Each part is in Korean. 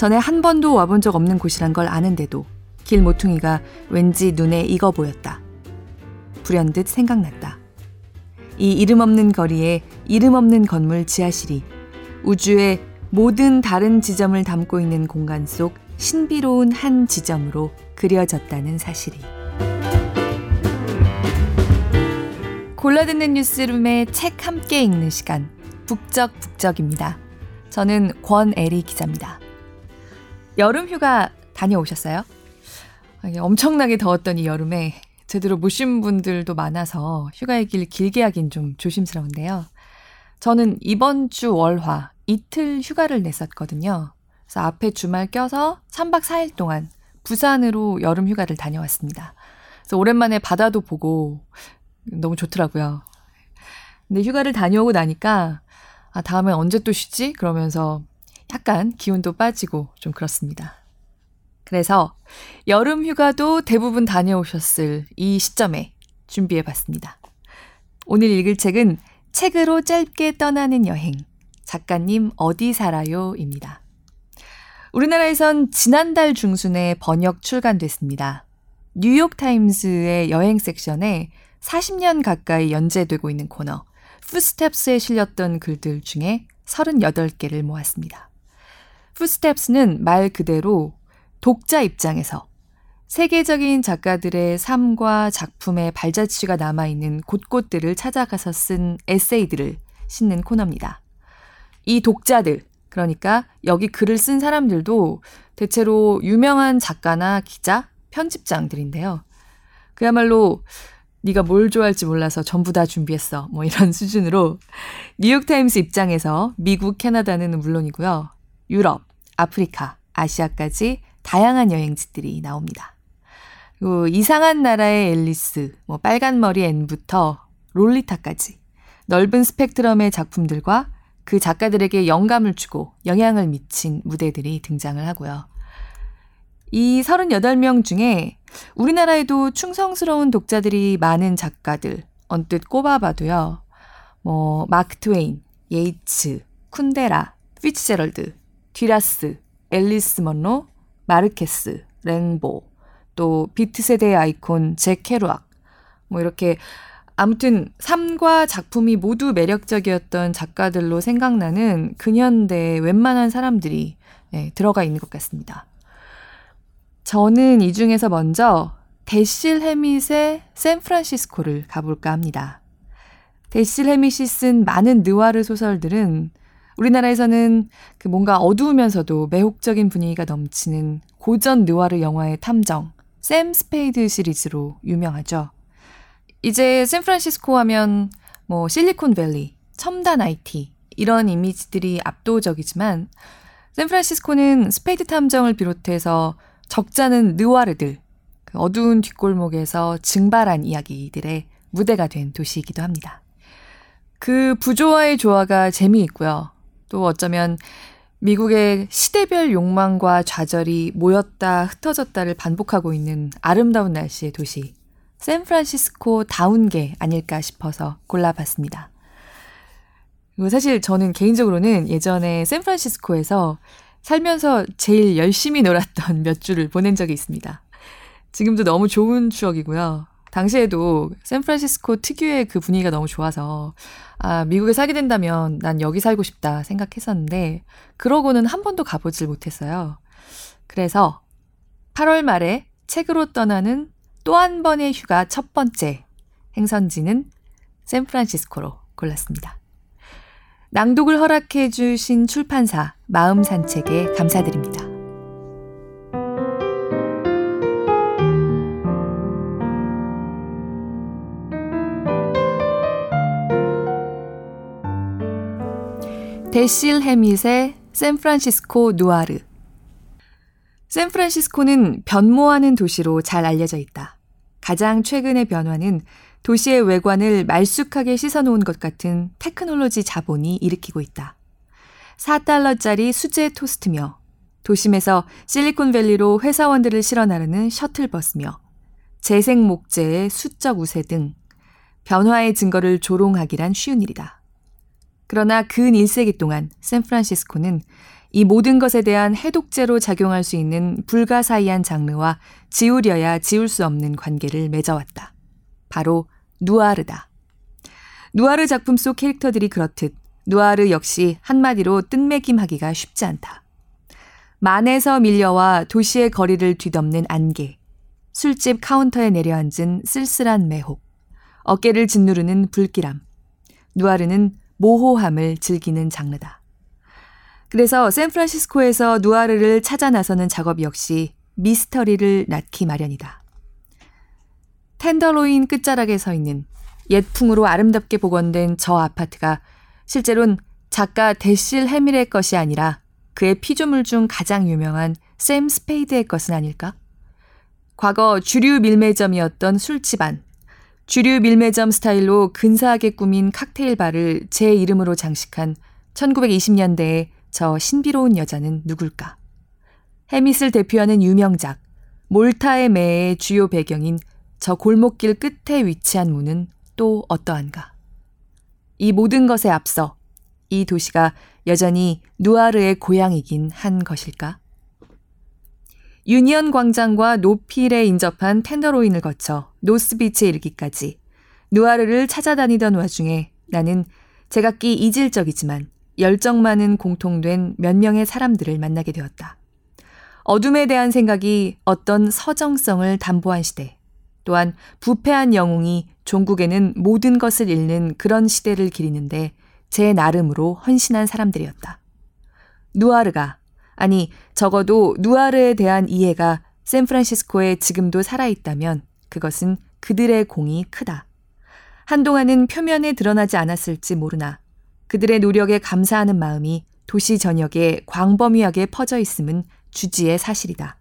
전에 한 번도 와본 적 없는 곳이란 걸 아는데도 길 모퉁이가 왠지 눈에 익어 보였다. 불현듯 생각났다. 이 이름 없는 거리에 이름 없는 건물 지하실이 우주의 모든 다른 지점을 담고 있는 공간 속 신비로운 한 지점으로 그려졌다는 사실이. 골라듣는 뉴스룸의 책 함께 읽는 시간, 북적북적입니다. 저는 권애리 기자입니다. 여름 휴가 다녀오셨어요? 엄청나게 더웠던 이 여름에 제대로 못 쉰 분들도 많아서 휴가의 길 길게 하긴 좀 조심스러운데요. 저는 이번 주 월화 이틀 휴가를 냈었거든요. 그래서 앞에 주말 껴서 3박 4일 동안 부산으로 여름 휴가를 다녀왔습니다. 그래서 오랜만에 바다도 보고 너무 좋더라고요. 근데 휴가를 다녀오고 나니까 아, 다음엔 언제 또 쉬지? 그러면서 약간 기운도 빠지고 좀 그렇습니다. 그래서 여름 휴가도 대부분 다녀오셨을 이 시점에 준비해 봤습니다. 오늘 읽을 책은 책으로 짧게 떠나는 여행. 작가님 어디 살아요?입니다. 우리나라에선 지난달 중순에 번역 출간됐습니다. 뉴욕타임스의 여행 섹션에 40년 가까이 연재되고 있는 코너 푸스텝스에 실렸던 글들 중에 38개를 모았습니다. 푸스텝스는 말 그대로 독자 입장에서 세계적인 작가들의 삶과 작품의 발자취가 남아있는 곳곳들을 찾아가서 쓴 에세이들을 싣는 코너입니다. 이 독자들, 그러니까 여기 글을 쓴 사람들도 대체로 유명한 작가나 기자, 편집장들인데요. 그야말로 네가 뭘 좋아할지 몰라서 전부 다 준비했어. 뭐 이런 수준으로 뉴욕타임스 입장에서 미국, 캐나다는 물론이고요. 유럽, 아프리카, 아시아까지 다양한 여행지들이 나옵니다. 그리고 이상한 나라의 앨리스, 뭐 빨간 머리 앤부터 롤리타까지 넓은 스펙트럼의 작품들과 그 작가들에게 영감을 주고 영향을 미친 무대들이 등장을 하고요. 이 38명 중에 우리나라에도 충성스러운 독자들이 많은 작가들 언뜻 꼽아봐도요. 뭐 마크 트웨인, 예이츠, 쿤데라, 피츠제럴드, 뒤라스, 앨리스 먼로, 마르케스, 랭보, 또 비트 세대의 아이콘 잭 케루악 뭐 이렇게 아무튼 삶과 작품이 모두 매력적이었던 작가들로 생각나는 근현대 웬만한 사람들이 네, 들어가 있는 것 같습니다. 저는 이 중에서 먼저 데실 해밋의 샌프란시스코를 가볼까 합니다. 데실 해밋이 쓴 많은 느와르 소설들은 우리나라에서는 그 뭔가 어두우면서도 매혹적인 분위기가 넘치는 고전 느와르 영화의 탐정, 샘 스페이드 시리즈로 유명하죠. 이제 샌프란시스코 하면 뭐 실리콘밸리, 첨단 IT 이런 이미지들이 압도적이지만 샌프란시스코는 스페이드 탐정을 비롯해서 적잖은 느와르들, 그 어두운 뒷골목에서 증발한 이야기들의 무대가 된 도시이기도 합니다. 그 부조화의 조화가 재미있고요. 또 어쩌면 미국의 시대별 욕망과 좌절이 모였다 흩어졌다를 반복하고 있는 아름다운 날씨의 도시 샌프란시스코 다운 게 아닐까 싶어서 골라봤습니다. 사실 저는 개인적으로는 예전에 샌프란시스코에서 살면서 제일 열심히 놀았던 몇 주를 보낸 적이 있습니다. 지금도 너무 좋은 추억이고요. 당시에도 샌프란시스코 특유의 그 분위기가 너무 좋아서 아, 미국에 살게 된다면 난 여기 살고 싶다 생각했었는데 그러고는 한 번도 가보질 못했어요. 그래서 8월 말에 책으로 떠나는 또 한 번의 휴가 첫 번째 행선지는 샌프란시스코로 골랐습니다. 낭독을 허락해 주신 출판사 마음 산책에 감사드립니다. 데실 해밋의 샌프란시스코 누아르 샌프란시스코는 변모하는 도시로 잘 알려져 있다. 가장 최근의 변화는 도시의 외관을 말쑥하게 씻어놓은 것 같은 테크놀로지 자본이 일으키고 있다. 4달러짜리 수제 토스트며 도심에서 실리콘밸리로 회사원들을 실어 나르는 셔틀버스며 재생 목재의 수적 우세 등 변화의 증거를 조롱하기란 쉬운 일이다. 그러나 근 1세기 동안 샌프란시스코는 이 모든 것에 대한 해독제로 작용할 수 있는 불가사의한 장르와 지우려야 지울 수 없는 관계를 맺어왔다. 바로 누아르다. 누아르 작품 속 캐릭터들이 그렇듯 누아르 역시 한마디로 뜬매김하기가 쉽지 않다. 만에서 밀려와 도시의 거리를 뒤덮는 안개, 술집 카운터에 내려앉은 쓸쓸한 매혹, 어깨를 짓누르는 불길함. 누아르는 모호함을 즐기는 장르다. 그래서 샌프란시스코에서 누아르를 찾아 나서는 작업 역시 미스터리를 낳기 마련이다. 텐더로인 끝자락에 서 있는 옛풍으로 아름답게 복원된 저 아파트가 실제론 작가 데실 해밀의 것이 아니라 그의 피조물 중 가장 유명한 샘 스페이드의 것은 아닐까? 과거 주류 밀매점이었던 술집 안, 주류 밀매점 스타일로 근사하게 꾸민 칵테일 바를 제 이름으로 장식한 1920년대의 저 신비로운 여자는 누굴까? 해밋을 대표하는 유명작, 몰타의 매의 주요 배경인 저 골목길 끝에 위치한 문은 또 어떠한가? 이 모든 것에 앞서 이 도시가 여전히 누아르의 고향이긴 한 것일까? 유니언 광장과 노필에 인접한 텐더로인을 거쳐 노스비치에 이르기까지 누아르를 찾아다니던 와중에 나는 제각기 이질적이지만 열정 많은 공통된 몇 명의 사람들을 만나게 되었다. 어둠에 대한 생각이 어떤 서정성을 담보한 시대, 또한 부패한 영웅이 종국에는 모든 것을 잃는 그런 시대를 기리는데 제 나름으로 헌신한 사람들이었다. 누아르가, 아니, 적어도 누아르에 대한 이해가 샌프란시스코에 지금도 살아있다면 그것은 그들의 공이 크다. 한동안은 표면에 드러나지 않았을지 모르나 그들의 노력에 감사하는 마음이 도시 전역에 광범위하게 퍼져 있음은 주지의 사실이다.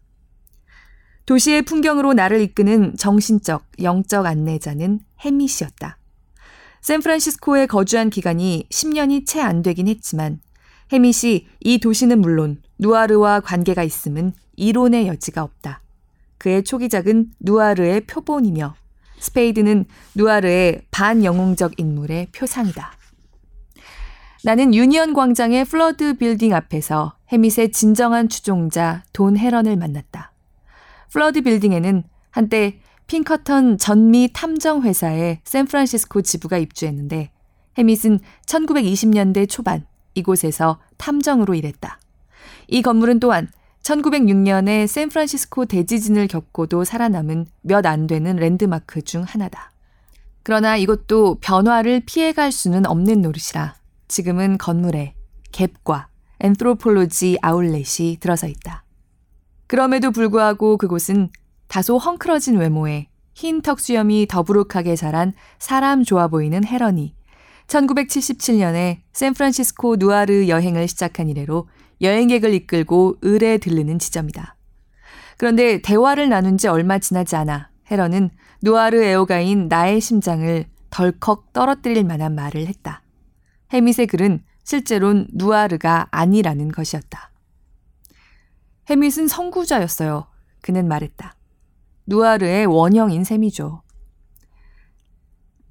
도시의 풍경으로 나를 이끄는 정신적, 영적 안내자는 해밋이었다. 샌프란시스코에 거주한 기간이 10년이 채 안 되긴 했지만 해밋이 이 도시는 물론 누아르와 관계가 있음은 이론의 여지가 없다. 그의 초기작은 누아르의 표본이며 스페이드는 누아르의 반영웅적 인물의 표상이다. 나는 유니언 광장의 플러드 빌딩 앞에서 해밋의 진정한 추종자 돈 헤런을 만났다. 플러드 빌딩에는 한때 핑커턴 전미 탐정회사의 샌프란시스코 지부가 입주했는데 해밋은 1920년대 초반 이곳에서 탐정으로 일했다. 이 건물은 또한 1906년에 샌프란시스코 대지진을 겪고도 살아남은 몇 안 되는 랜드마크 중 하나다. 그러나 이것도 변화를 피해갈 수는 없는 노릇이라 지금은 건물에 갭과 엔트로폴로지 아울렛이 들어서 있다. 그럼에도 불구하고 그곳은 다소 헝클어진 외모에 흰 턱수염이 더부룩하게 자란 사람 좋아 보이는 헤런이 1977년에 샌프란시스코 누아르 여행을 시작한 이래로 여행객을 이끌고 을에 들르는 지점이다. 그런데 대화를 나눈 지 얼마 지나지 않아 헤런은 누아르 애호가인 나의 심장을 덜컥 떨어뜨릴 만한 말을 했다. 해밋의 글은 실제론 누아르가 아니라는 것이었다. 해밋은 선구자였어요. 그는 말했다. 누아르의 원형인 셈이죠.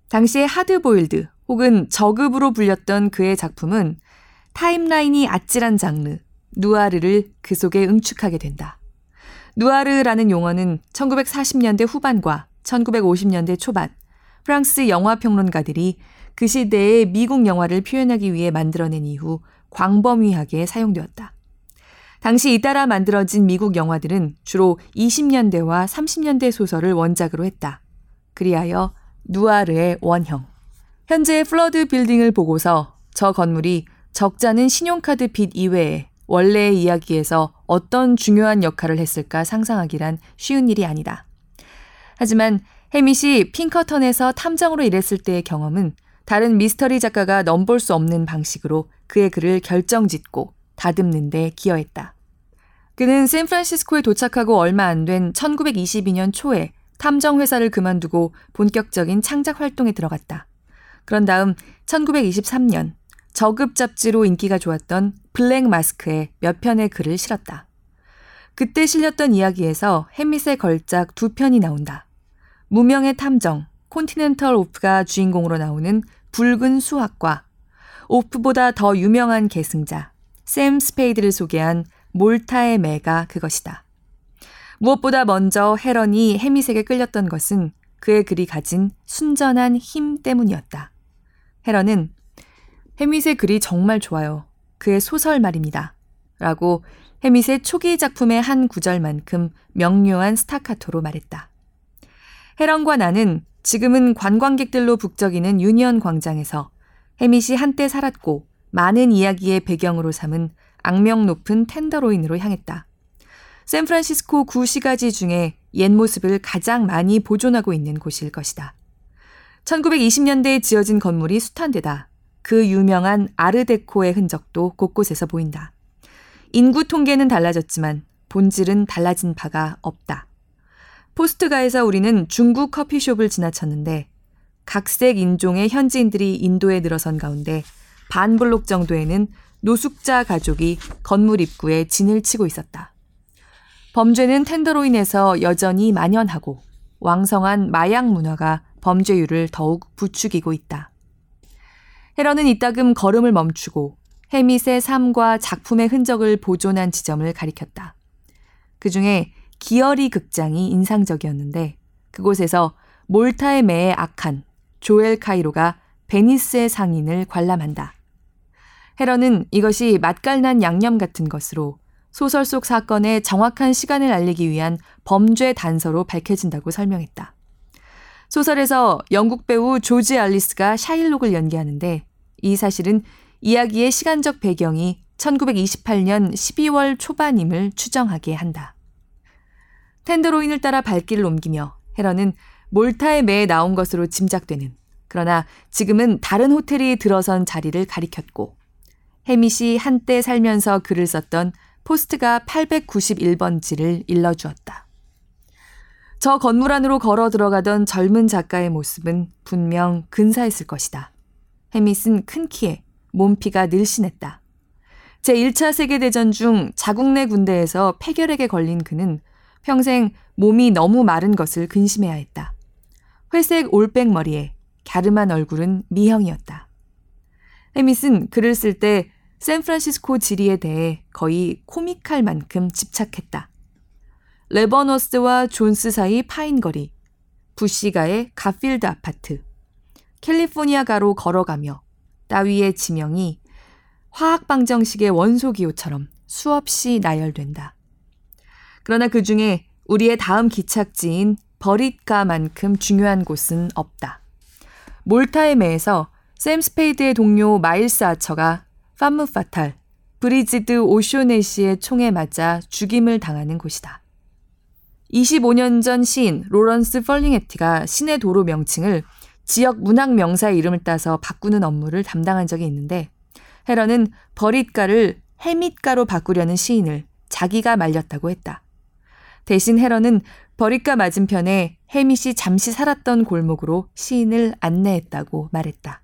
당시에 하드보일드 혹은 저급으로 불렸던 그의 작품은 타임라인이 아찔한 장르, 누아르를 그 속에 응축하게 된다. 누아르라는 용어는 1940년대 후반과 1950년대 초반 프랑스 영화 평론가들이 그 시대의 미국 영화를 표현하기 위해 만들어낸 이후 광범위하게 사용되었다. 당시 잇따라 만들어진 미국 영화들은 주로 20년대와 30년대 소설을 원작으로 했다. 그리하여 누아르의 원형. 현재 플러드 빌딩을 보고서 저 건물이 적자는 신용카드 빚 이외에 원래의 이야기에서 어떤 중요한 역할을 했을까 상상하기란 쉬운 일이 아니다. 하지만 해밋이 핑커턴에서 탐정으로 일했을 때의 경험은 다른 미스터리 작가가 넘볼 수 없는 방식으로 그의 글을 결정짓고 다듬는 데 기여했다. 그는 샌프란시스코에 도착하고 얼마 안 된 1922년 초에 탐정 회사를 그만두고 본격적인 창작 활동에 들어갔다. 그런 다음 1923년 저급 잡지로 인기가 좋았던 블랙 마스크에 몇 편의 글을 실었다. 그때 실렸던 이야기에서 해밋의 걸작 두 편이 나온다. 무명의 탐정, 콘티넨털 옵이 주인공으로 나오는 붉은 수확과 옵보다 더 유명한 계승자, 샘 스페이드를 소개한 몰타의 매가 그것이다. 무엇보다 먼저 헤런이 해밋에게 끌렸던 것은 그의 글이 가진 순전한 힘 때문이었다. 헤런은 해밋의 글이 정말 좋아요. 그의 소설 말입니다. 라고 해밋의 초기 작품의 한 구절만큼 명료한 스타카토로 말했다. 헤런과 나는 지금은 관광객들로 북적이는 유니언 광장에서 해밋이 한때 살았고 많은 이야기의 배경으로 삼은 악명 높은 텐더로인으로 향했다. 샌프란시스코 구시가지 중에 옛 모습을 가장 많이 보존하고 있는 곳일 것이다. 1920년대에 지어진 건물이 숱한 데다 그 유명한 아르데코의 흔적도 곳곳에서 보인다. 인구 통계는 달라졌지만 본질은 달라진 바가 없다. 포스트가에서 우리는 중국 커피숍을 지나쳤는데 각색 인종의 현지인들이 인도에 늘어선 가운데 반 블록 정도에는 노숙자 가족이 건물 입구에 진을 치고 있었다. 범죄는 텐더로인에서 여전히 만연하고 왕성한 마약 문화가 범죄율을 더욱 부추기고 있다. 헤런은 이따금 걸음을 멈추고 해밋의 삶과 작품의 흔적을 보존한 지점을 가리켰다. 그 중에 기어리 극장이 인상적이었는데 그곳에서 몰타의 매의 악한 조엘 카이로가 베니스의 상인을 관람한다. 헤런은 이것이 맛깔난 양념 같은 것으로 소설 속 사건의 정확한 시간을 알리기 위한 범죄 단서로 밝혀진다고 설명했다. 소설에서 영국 배우 조지 알리스가 샤일록을 연기하는데 이 사실은 이야기의 시간적 배경이 1928년 12월 초반임을 추정하게 한다. 텐더로인을 따라 발길을 옮기며 헤런은 몰타의 매에 나온 것으로 짐작되는 그러나 지금은 다른 호텔이 들어선 자리를 가리켰고 해밋이 한때 살면서 글을 썼던 포스트가 891번지를 일러주었다. 저 건물 안으로 걸어 들어가던 젊은 작가의 모습은 분명 근사했을 것이다. 해밋은 큰 키에 몸피가 늘씬했다. 제1차 세계대전 중 자국 내 군대에서 폐결핵에 걸린 그는 평생 몸이 너무 마른 것을 근심해야 했다. 회색 올백 머리에 갸름한 얼굴은 미형이었다. 해밋은 글을 쓸 때 샌프란시스코 지리에 대해 거의 코믹할 만큼 집착했다. 레버너스와 존스 사이 파인거리, 부시가의 가필드 아파트, 캘리포니아 가로 걸어가며 따위의 지명이 화학방정식의 원소기호처럼 수없이 나열된다. 그러나 그 중에 우리의 다음 기착지인 버릿가만큼 중요한 곳은 없다. 몰타의 매에서 샘 스페이드의 동료 마일스 아처가 팜므 파탈, 브리지드 오쇼네시의 총에 맞아 죽임을 당하는 곳이다. 25년 전 시인 로런스 펄링게티가 시내 도로 명칭을 지역 문학 명사의 이름을 따서 바꾸는 업무를 담당한 적이 있는데 헤런은 버릿가를 해밋가로 바꾸려는 시인을 자기가 말렸다고 했다. 대신 헤런은 버릿가 맞은편에 해밋이 잠시 살았던 골목으로 시인을 안내했다고 말했다.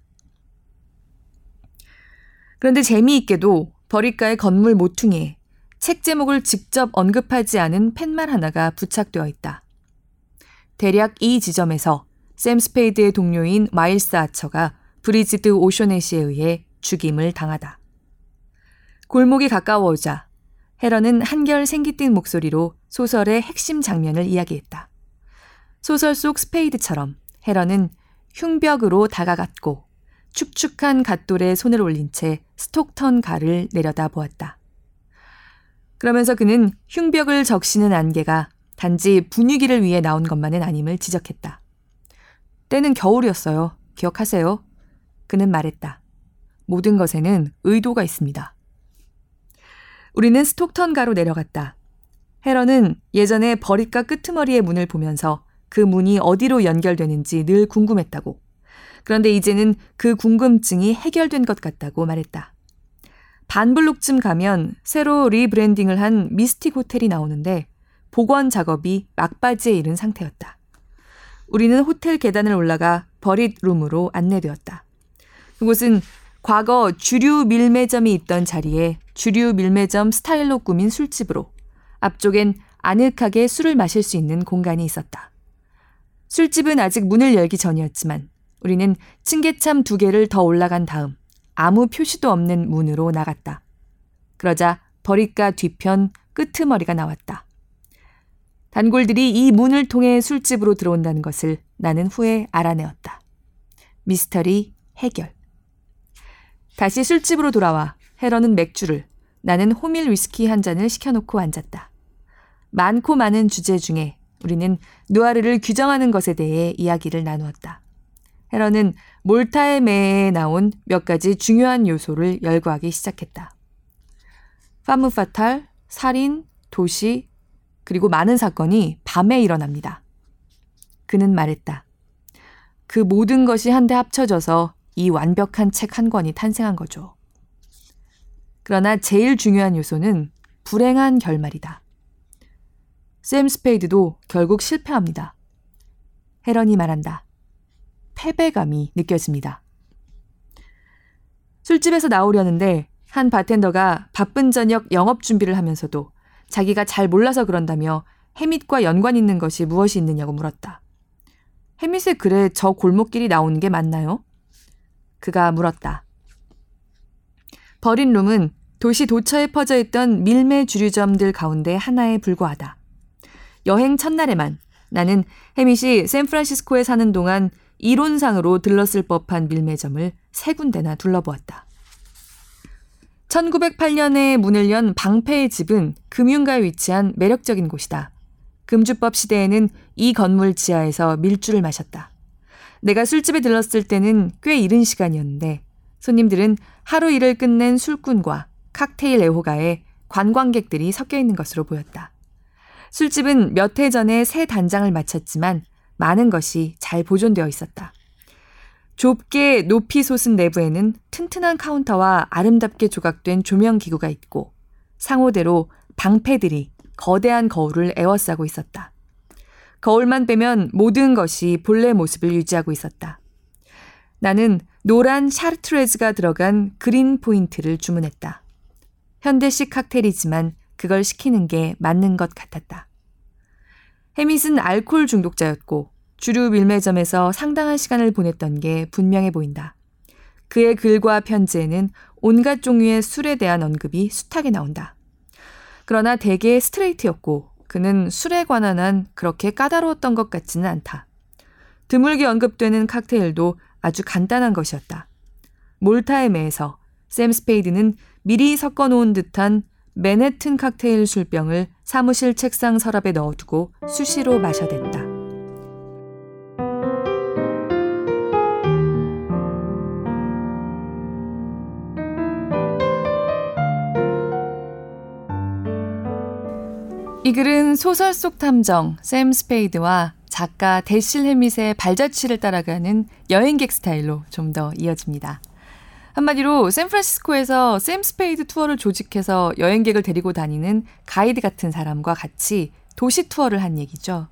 그런데 재미있게도 버릿가의 건물 모퉁이에 책 제목을 직접 언급하지 않은 팻말 하나가 부착되어 있다. 대략 이 지점에서 샘 스페이드의 동료인 마일스 아처가 브리지드 오쇼네시에 의해 죽임을 당하다. 골목이 가까워오자 헤런은 한결 생기 띤 목소리로 소설의 핵심 장면을 이야기했다. 소설 속 스페이드처럼 헤런은 흉벽으로 다가갔고 축축한 갓돌에 손을 올린 채 스톡턴 가를 내려다 보았다. 그러면서 그는 흉벽을 적시는 안개가 단지 분위기를 위해 나온 것만은 아님을 지적했다. 때는 겨울이었어요. 기억하세요? 그는 말했다. 모든 것에는 의도가 있습니다. 우리는 스톡턴가로 내려갔다. 헤런은 예전에 버릿가 끄트머리의 문을 보면서 그 문이 어디로 연결되는지 늘 궁금했다고. 그런데 이제는 그 궁금증이 해결된 것 같다고 말했다. 반블록쯤 가면 새로 rebranding을 한 미스틱 호텔이 나오는데 복원 작업이 막바지에 이른 상태였다. 우리는 호텔 계단을 올라가 버릿 룸으로 안내되었다. 그곳은 과거 주류 밀매점이 있던 자리에 주류 밀매점 스타일로 꾸민 술집으로 앞쪽엔 아늑하게 술을 마실 수 있는 공간이 있었다. 술집은 아직 문을 열기 전이었지만 우리는 층계참 두 개를 더 올라간 다음 아무 표시도 없는 문으로 나갔다. 그러자 버릿가 뒤편 끄트머리가 나왔다. 단골들이 이 문을 통해 술집으로 들어온다는 것을 나는 후에 알아내었다. 미스터리 해결. 다시 술집으로 돌아와 헤런은 맥주를, 나는 호밀 위스키 한 잔을 시켜놓고 앉았다. 많고 많은 주제 중에 우리는 누아르를 규정하는 것에 대해 이야기를 나누었다. 헤런은 몰타의 매에 나온 몇 가지 중요한 요소를 열거하기 시작했다. 파무파탈, 살인, 도시, 그리고 많은 사건이 밤에 일어납니다. 그는 말했다. 그 모든 것이 한데 합쳐져서 이 완벽한 책 한 권이 탄생한 거죠. 그러나 제일 중요한 요소는 불행한 결말이다. 샘 스페이드도 결국 실패합니다. 헤런이 말한다. 패배감이 느껴집니다. 술집에서 나오려는데 한 바텐더가 바쁜 저녁 영업 준비를 하면서도 자기가 잘 몰라서 그런다며 해밋과 연관 있는 것이 무엇이 있느냐고 물었다. 해밋의 글에 저 골목길이 나오는 게 맞나요? 그가 물었다. 버린 룸은 도시 도처에 퍼져 있던 밀매 주류점들 가운데 하나에 불과하다. 여행 첫날에만 나는 해밋이 샌프란시스코에 사는 동안 이론상으로 들렀을 법한 밀매점을 세 군데나 둘러보았다. 1908년에 문을 연 방패의 집은 금융가에 위치한 매력적인 곳이다. 금주법 시대에는 이 건물 지하에서 밀주를 마셨다. 내가 술집에 들렀을 때는 꽤 이른 시간이었는데 손님들은 하루 일을 끝낸 술꾼과 칵테일 애호가에 관광객들이 섞여 있는 것으로 보였다. 술집은 몇 해 전에 새 단장을 마쳤지만 많은 것이 잘 보존되어 있었다. 좁게 높이 솟은 내부에는 튼튼한 카운터와 아름답게 조각된 조명 기구가 있고 상호대로 방패들이 거대한 거울을 에워싸고 있었다. 거울만 빼면 모든 것이 본래 모습을 유지하고 있었다. 나는 노란 샤르트레즈가 들어간 그린 포인트를 주문했다. 현대식 칵테일이지만 그걸 시키는 게 맞는 것 같았다. 해밋은 알코올 중독자였고 주류 밀매점에서 상당한 시간을 보냈던 게 분명해 보인다. 그의 글과 편지에는 온갖 종류의 술에 대한 언급이 숱하게 나온다. 그러나 대개 스트레이트였고 그는 술에 관한 한 그렇게 까다로웠던 것 같지는 않다. 드물게 언급되는 칵테일도 아주 간단한 것이었다. 몰타의 매에서 샘 스페이드는 미리 섞어놓은 듯한 맨해튼 칵테일 술병을 사무실 책상 서랍에 넣어두고 수시로 마셔댄다. 이 글은 소설 속 탐정 샘 스페이드와 작가 데실 해밋의 발자취를 따라가는 여행객 스타일로 좀 더 이어집니다. 한마디로 샌프란시스코에서 샘 스페이드 투어를 조직해서 여행객을 데리고 다니는 가이드 같은 사람과 같이 도시 투어를 한 얘기죠.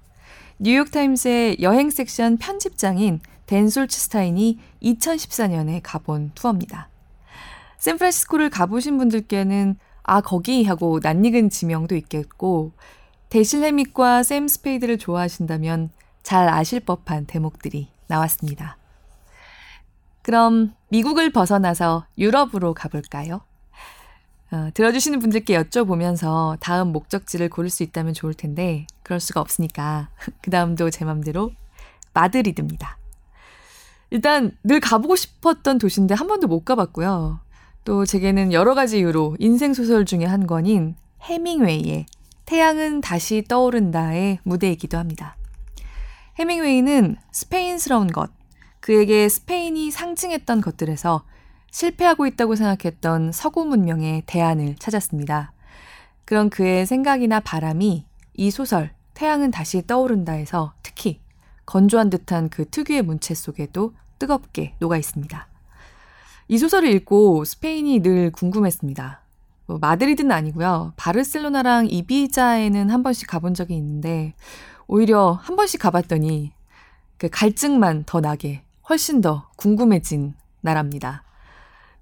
뉴욕타임스의 여행 섹션 편집장인 댄 솔츠스타인이 2014년에 가본 투어입니다. 샌프란시스코를 가보신 분들께는 아, 거기 하고 낯익은 지명도 있겠고, 데실 해밋과 샘 스페이드를 좋아하신다면 잘 아실 법한 대목들이 나왔습니다. 그럼 미국을 벗어나서 유럽으로 가볼까요? 어, 들어주시는 분들께 여쭤보면서 다음 목적지를 고를 수 있다면 좋을 텐데, 그럴 수가 없으니까, 그 다음도 제 맘대로 마드리드입니다. 일단 늘 가보고 싶었던 도시인데 한 번도 못 가봤고요. 또 제게는 여러 가지 이유로 인생 소설 중에 한 권인 해밍웨이의 태양은 다시 떠오른다의 무대이기도 합니다. 해밍웨이는 스페인스러운 것, 그에게 스페인이 상징했던 것들에서 실패하고 있다고 생각했던 서구 문명의 대안을 찾았습니다. 그런 그의 생각이나 바람이 이 소설 태양은 다시 떠오른다에서 특히 건조한 듯한 그 특유의 문체 속에도 뜨겁게 녹아 있습니다. 이 소설을 읽고 스페인이 늘 궁금했습니다. 뭐 마드리드는 아니고요. 바르셀로나랑 이비자에는 한 번씩 가본 적이 있는데 오히려 한 번씩 가봤더니 그 갈증만 더 나게 훨씬 더 궁금해진 나라입니다.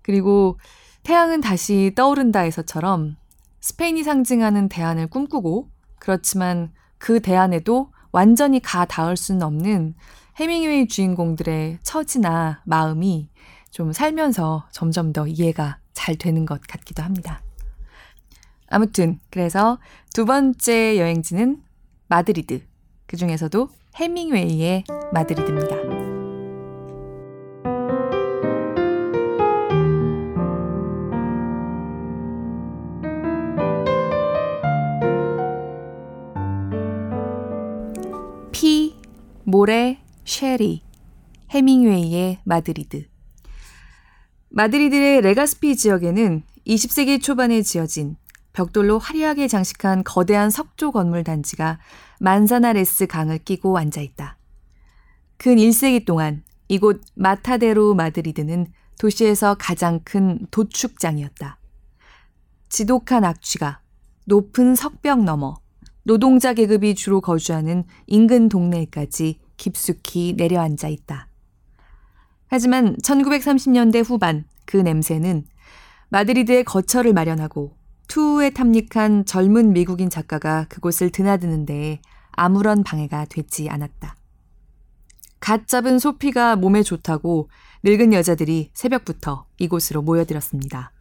그리고 태양은 다시 떠오른다에서처럼 스페인이 상징하는 대안을 꿈꾸고 그렇지만 그 대안에도 완전히 가 닿을 수는 없는 해밍웨이 주인공들의 처지나 마음이 좀 살면서 점점 더 이해가 잘 되는 것 같기도 합니다. 아무튼 그래서 두 번째 여행지는 마드리드. 그 중에서도 해밍웨이의 마드리드입니다. 모레, 쉐리, 해밍웨이의 마드리드. 마드리드의 레가스피 지역에는 20세기 초반에 지어진 벽돌로 화려하게 장식한 거대한 석조 건물 단지가 만사나레스 강을 끼고 앉아 있다. 근 1세기 동안 이곳 마타데로 마드리드는 도시에서 가장 큰 도축장이었다. 지독한 악취가 높은 석벽 너머 노동자 계급이 주로 거주하는 인근 동네까지 깊숙이 내려앉아 있다. 하지만 1930년대 후반 그 냄새는 마드리드의 거처를 마련하고 투우에 탐닉한 젊은 미국인 작가가 그곳을 드나드는 데에 아무런 방해가 되지 않았다. 갓 잡은 소피가 몸에 좋다고 늙은 여자들이 새벽부터 이곳으로 모여들었습니다.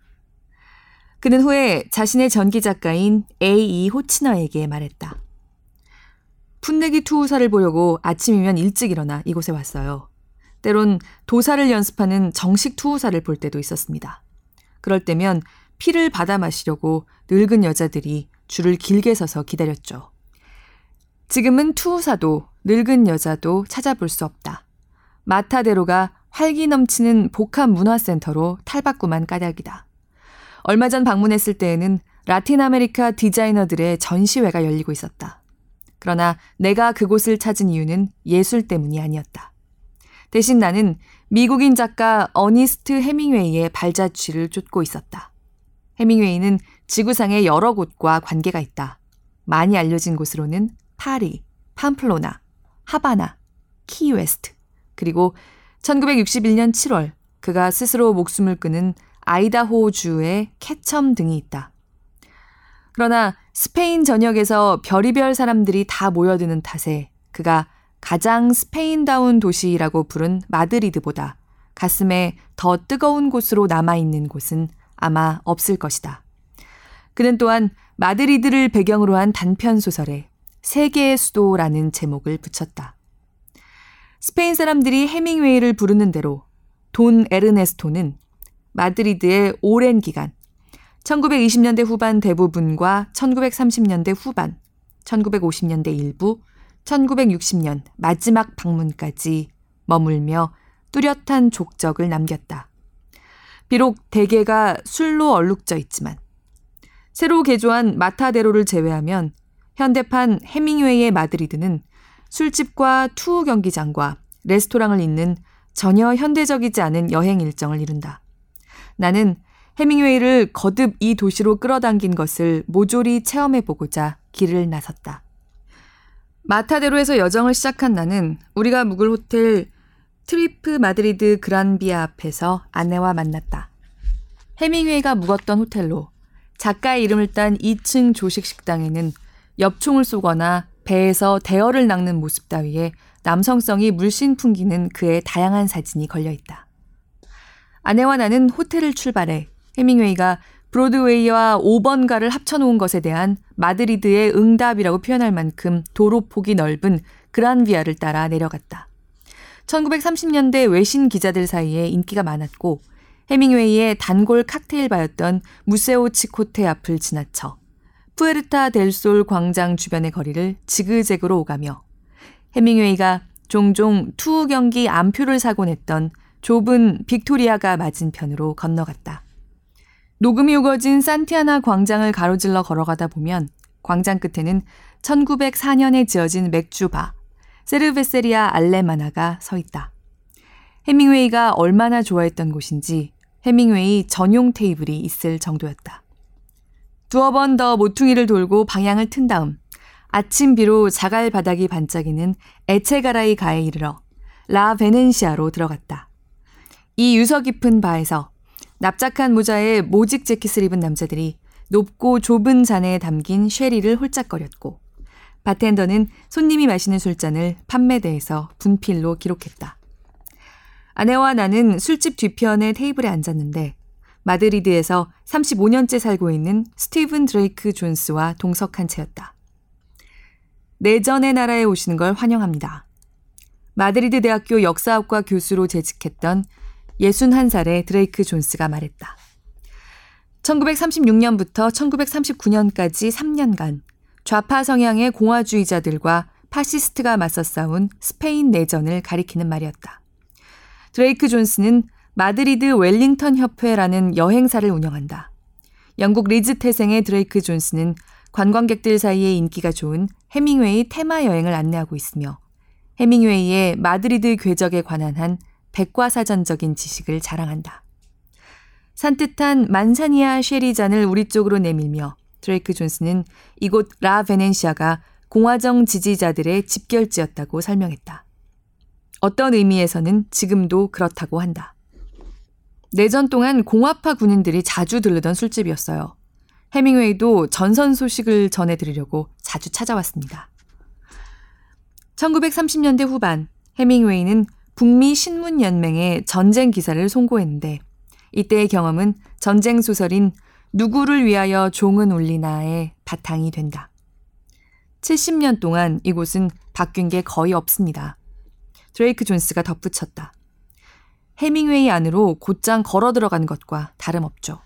그는 후에 자신의 전기 작가인 A.E. 호치너에게 말했다. 풋내기 투우사를 보려고 아침이면 일찍 일어나 이곳에 왔어요. 때론 도사를 연습하는 정식 투우사를 볼 때도 있었습니다. 그럴 때면 피를 받아 마시려고 늙은 여자들이 줄을 길게 서서 기다렸죠. 지금은 투우사도 늙은 여자도 찾아볼 수 없다. 마타데로가 활기 넘치는 복합 문화센터로 탈바꿈한 까닭이다. 얼마 전 방문했을 때에는 라틴 아메리카 디자이너들의 전시회가 열리고 있었다. 그러나 내가 그곳을 찾은 이유는 예술 때문이 아니었다. 대신 나는 미국인 작가 어니스트 해밍웨이의 발자취를 쫓고 있었다. 해밍웨이는 지구상의 여러 곳과 관계가 있다. 많이 알려진 곳으로는 파리, 팜플로나, 하바나, 키웨스트, 그리고 1961년 7월 그가 스스로 목숨을 끊은 아이다호주의 캐첨 등이 있다. 그러나 스페인 전역에서 별의별 사람들이 다 모여드는 탓에 그가 가장 스페인다운 도시라고 부른 마드리드보다 가슴에 더 뜨거운 곳으로 남아있는 곳은 아마 없을 것이다. 그는 또한 마드리드를 배경으로 한 단편 소설에 세계의 수도라는 제목을 붙였다. 스페인 사람들이 해밍웨이를 부르는 대로 돈 에르네스토는 마드리드의 오랜 기간 1920년대 후반 대부분과 1930년대 후반, 1950년대 일부, 1960년 마지막 방문까지 머물며 뚜렷한 족적을 남겼다. 비록 대개가 술로 얼룩져 있지만 새로 개조한 마타데로를 제외하면 현대판 해밍웨이의 마드리드는 술집과 투우 경기장과 레스토랑을 잇는 전혀 현대적이지 않은 여행 일정을 이룬다. 나는 해밍웨이를 거듭 이 도시로 끌어당긴 것을 모조리 체험해보고자 길을 나섰다. 마타데로에서 여정을 시작한 나는 우리가 묵을 호텔 트리프 마드리드 그란비아 앞에서 아내와 만났다. 해밍웨이가 묵었던 호텔로 작가의 이름을 딴 2층 조식 식당에는 엽총을 쏘거나 배에서 대어를 낚는 모습 따위에 남성성이 물씬 풍기는 그의 다양한 사진이 걸려 있다. 아내와 나는 호텔을 출발해 해밍웨이가 브로드웨이와 5번가를 합쳐놓은 것에 대한 마드리드의 응답이라고 표현할 만큼 도로폭이 넓은 그란비아를 따라 내려갔다. 1930년대 외신 기자들 사이에 인기가 많았고 해밍웨이의 단골 칵테일 바였던 무세오 치코테 앞을 지나쳐 푸에르타 델솔 광장 주변의 거리를 지그재그로 오가며 해밍웨이가 종종 투우 경기 암표를 사곤 했던 좁은 빅토리아가 맞은편으로 건너갔다. 녹음이 우거진 산티아나 광장을 가로질러 걸어가다 보면 광장 끝에는 1904년에 지어진 맥주바 세르베세리아 알레마나가 서 있다. 해밍웨이가 얼마나 좋아했던 곳인지 해밍웨이 전용 테이블이 있을 정도였다. 두어 번 더 모퉁이를 돌고 방향을 튼 다음 아침 비로 자갈 바닥이 반짝이는 에체가라이 가에 이르러 라 베넨시아로 들어갔다. 이 유서 깊은 바에서 납작한 모자에 모직 재킷을 입은 남자들이 높고 좁은 잔에 담긴 쉐리를 홀짝거렸고 바텐더는 손님이 마시는 술잔을 판매대에서 분필로 기록했다. 아내와 나는 술집 뒤편의 테이블에 앉았는데 마드리드에서 35년째 살고 있는 스티븐 드레이크 존스와 동석한 채였다. 내전의 나라에 오시는 걸 환영합니다. 마드리드 대학교 역사학과 교수로 재직했던 61살의 드레이크 존스가 말했다. 1936년부터 1939년까지 3년간 좌파 성향의 공화주의자들과 파시스트가 맞서 싸운 스페인 내전을 가리키는 말이었다. 드레이크 존스는 마드리드 웰링턴 협회라는 여행사를 운영한다. 영국 리즈 태생의 드레이크 존스는 관광객들 사이에 인기가 좋은 해밍웨이 테마 여행을 안내하고 있으며 해밍웨이의 마드리드 궤적에 관한 한 백과사전적인 지식을 자랑한다. 산뜻한 manzanilla 쉐리잔을 우리 쪽으로 내밀며 드레이크 존스는 이곳 라 베넨시아가 공화정 지지자들의 집결지였다고 설명했다. 어떤 의미에서는 지금도 그렇다고 한다. 내전 동안 공화파 군인들이 자주 들르던 술집이었어요. 해밍웨이도 전선 소식을 전해드리려고 자주 찾아왔습니다. 1930년대 후반 해밍웨이는 북미 신문연맹에 전쟁 기사를 송고했는데 이때의 경험은 전쟁 소설인 누구를 위하여 종은 울리나의 바탕이 된다. 70년 동안 이곳은 바뀐 게 거의 없습니다. 드레이크 존스가 덧붙였다. 해밍웨이 안으로 곧장 걸어 들어간 것과 다름없죠.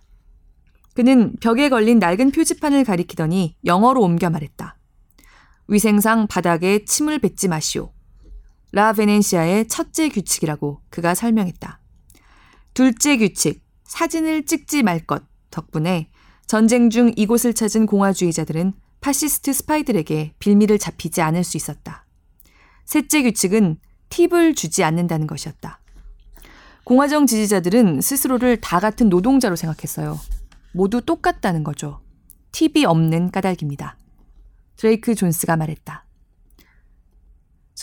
그는 벽에 걸린 낡은 표지판을 가리키더니 영어로 옮겨 말했다. 위생상 바닥에 침을 뱉지 마시오. 라 베넨시아의 첫째 규칙이라고 그가 설명했다. 둘째 규칙, 사진을 찍지 말 것 덕분에 전쟁 중 이곳을 찾은 공화주의자들은 파시스트 스파이들에게 빌미를 잡히지 않을 수 있었다. 셋째 규칙은 팁을 주지 않는다는 것이었다. 공화정 지지자들은 스스로를 다 같은 노동자로 생각했어요. 모두 똑같다는 거죠. 팁이 없는 까닭입니다. 드레이크 존스가 말했다.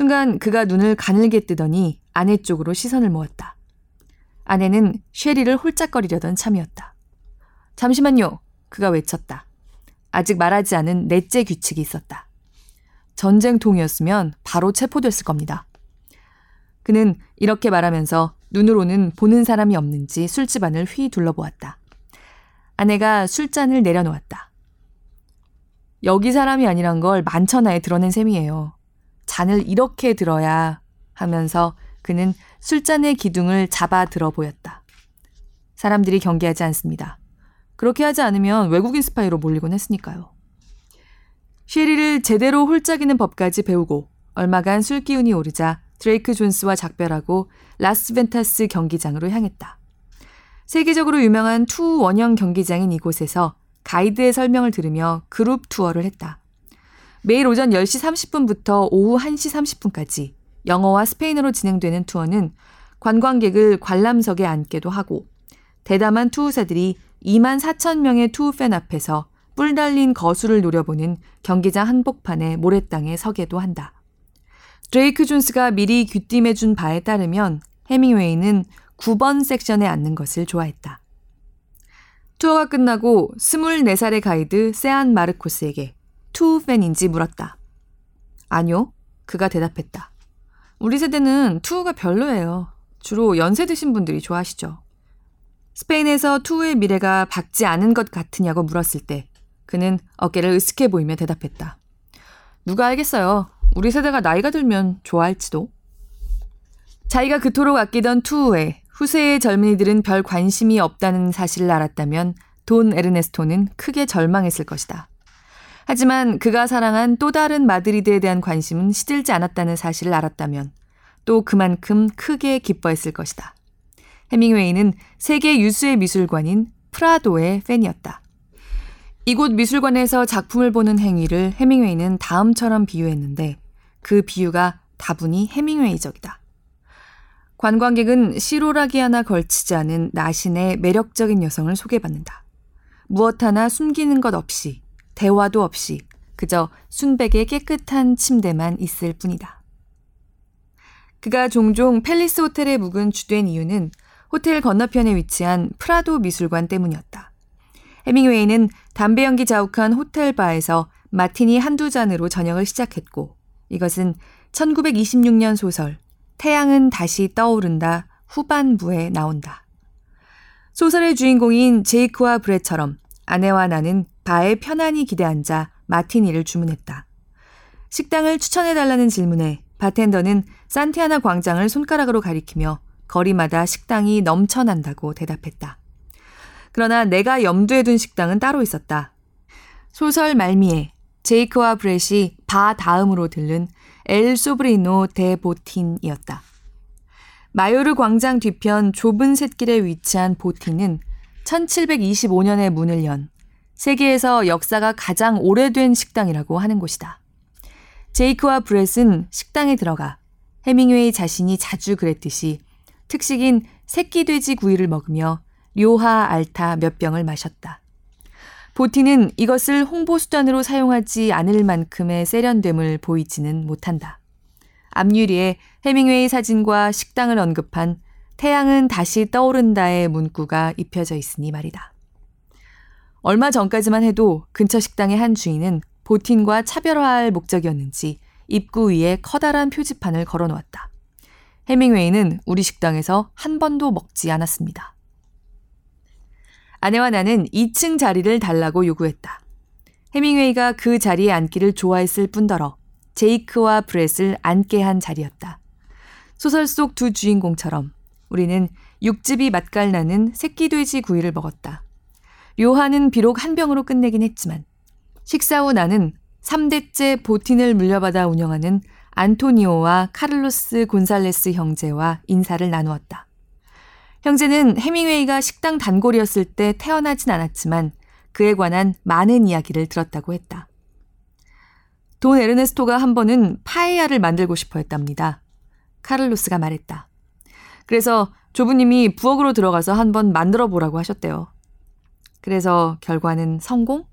순간 그가 눈을 가늘게 뜨더니 아내 쪽으로 시선을 모았다. 아내는 쉐리를 홀짝거리려던 참이었다. 잠시만요. 그가 외쳤다. 아직 말하지 않은 넷째 규칙이 있었다. 전쟁통이었으면 바로 체포됐을 겁니다. 그는 이렇게 말하면서 눈으로는 보는 사람이 없는지 술집 안을 휘 둘러보았다. 아내가 술잔을 내려놓았다. 여기 사람이 아니란 걸 만천하에 드러낸 셈이에요. 잔을 이렇게 들어야 하면서 그는 술잔의 기둥을 잡아 들어 보였다. 사람들이 경계하지 않습니다. 그렇게 하지 않으면 외국인 스파이로 몰리곤 했으니까요. 쉐리를 제대로 홀짝이는 법까지 배우고 얼마간 술 기운이 오르자 드레이크 존스와 작별하고 라스벤타스 경기장으로 향했다. 세계적으로 유명한 투우 원형 경기장인 이곳에서 가이드의 설명을 들으며 그룹 투어를 했다. 매일 오전 10시 30분부터 오후 1시 30분까지 영어와 스페인어로 진행되는 투어는 관광객을 관람석에 앉게도 하고 대담한 투우사들이 2만 4천 명의 투우팬 앞에서 뿔 달린 거수를 노려보는 경기장 한복판의 모래땅에 서게도 한다. 드레이크 존스가 미리 귀띔해준 바에 따르면 헤밍웨이는 9번 섹션에 앉는 것을 좋아했다. 투어가 끝나고 24살의 가이드 세안 마르코스에게 투우 팬인지 물었다. 아니요. 그가 대답했다. 우리 세대는 투우가 별로예요. 주로 연세 드신 분들이 좋아하시죠. 스페인에서 투우의 미래가 밝지 않은 것 같으냐고 물었을 때 그는 어깨를 으쓱해 보이며 대답했다. 누가 알겠어요. 우리 세대가 나이가 들면 좋아할지도. 자기가 그토록 아끼던 투우에 후세의 젊은이들은 별 관심이 없다는 사실을 알았다면 돈 에르네스토는 크게 절망했을 것이다. 하지만 그가 사랑한 또 다른 마드리드에 대한 관심은 시들지 않았다는 사실을 알았다면 또 그만큼 크게 기뻐했을 것이다. 해밍웨이는 세계 유수의 미술관인 프라도의 팬이었다. 이곳 미술관에서 작품을 보는 행위를 해밍웨이는 다음처럼 비유했는데 그 비유가 다분히 해밍웨이적이다. 관광객은 시로라기 하나 걸치지 않은 나신의 매력적인 여성을 소개받는다. 무엇 하나 숨기는 것 없이, 대화도 없이, 그저 순백의 깨끗한 침대만 있을 뿐이다. 그가 종종 팰리스 호텔에 묵은 주된 이유는 호텔 건너편에 위치한 프라도 미술관 때문이었다. 해밍웨이는 담배 연기 자욱한 호텔 바에서 마티니 한두 잔으로 저녁을 시작했고 이것은 1926년 소설 태양은 다시 떠오른다 후반부에 나온다. 소설의 주인공인 제이크와 브레처럼 아내와 나는 바에 편안히 기대앉아 마티니를 주문했다. 식당을 추천해달라는 질문에 바텐더는 산티아나 광장을 손가락으로 가리키며 거리마다 식당이 넘쳐난다고 대답했다. 그러나 내가 염두에 둔 식당은 따로 있었다. 소설 말미에 제이크와 브렛이 바 다음으로 들른 엘 소브리노 데 보틴이었다. 마요르 광장 뒤편 좁은 샛길에 위치한 보틴은 1725년에 문을 연 세계에서 역사가 가장 오래된 식당이라고 하는 곳이다. 제이크와 브렛은 식당에 들어가 해밍웨이 자신이 자주 그랬듯이 특식인 새끼 돼지 구이를 먹으며 료하 알타 몇 병을 마셨다. 보티는 이것을 홍보 수단으로 사용하지 않을 만큼의 세련됨을 보이지는 못한다. 앞유리에 해밍웨이 사진과 식당을 언급한 태양은 다시 떠오른다의 문구가 입혀져 있으니 말이다. 얼마 전까지만 해도 근처 식당의 한 주인은 보틴과 차별화할 목적이었는지 입구 위에 커다란 표지판을 걸어 놓았다. 해밍웨이는 우리 식당에서 한 번도 먹지 않았습니다. 아내와 나는 2층 자리를 달라고 요구했다. 해밍웨이가 그 자리에 앉기를 좋아했을 뿐더러 제이크와 브렛을 앉게 한 자리였다. 소설 속 두 주인공처럼 우리는 육즙이 맛깔나는 새끼돼지 구이를 먹었다. 요한은 비록 한 병으로 끝내긴 했지만 식사 후 나는 3대째 보틴을 물려받아 운영하는 안토니오와 카를로스 곤살레스 형제와 인사를 나누었다. 형제는 해밍웨이가 식당 단골이었을 때 태어나진 않았지만 그에 관한 많은 이야기를 들었다고 했다. 돈 에르네스토가 한 번은 파에야를 만들고 싶어 했답니다. 카를로스가 말했다. 그래서 조부님이 부엌으로 들어가서 한 번 만들어 보라고 하셨대요. 그래서 결과는 성공?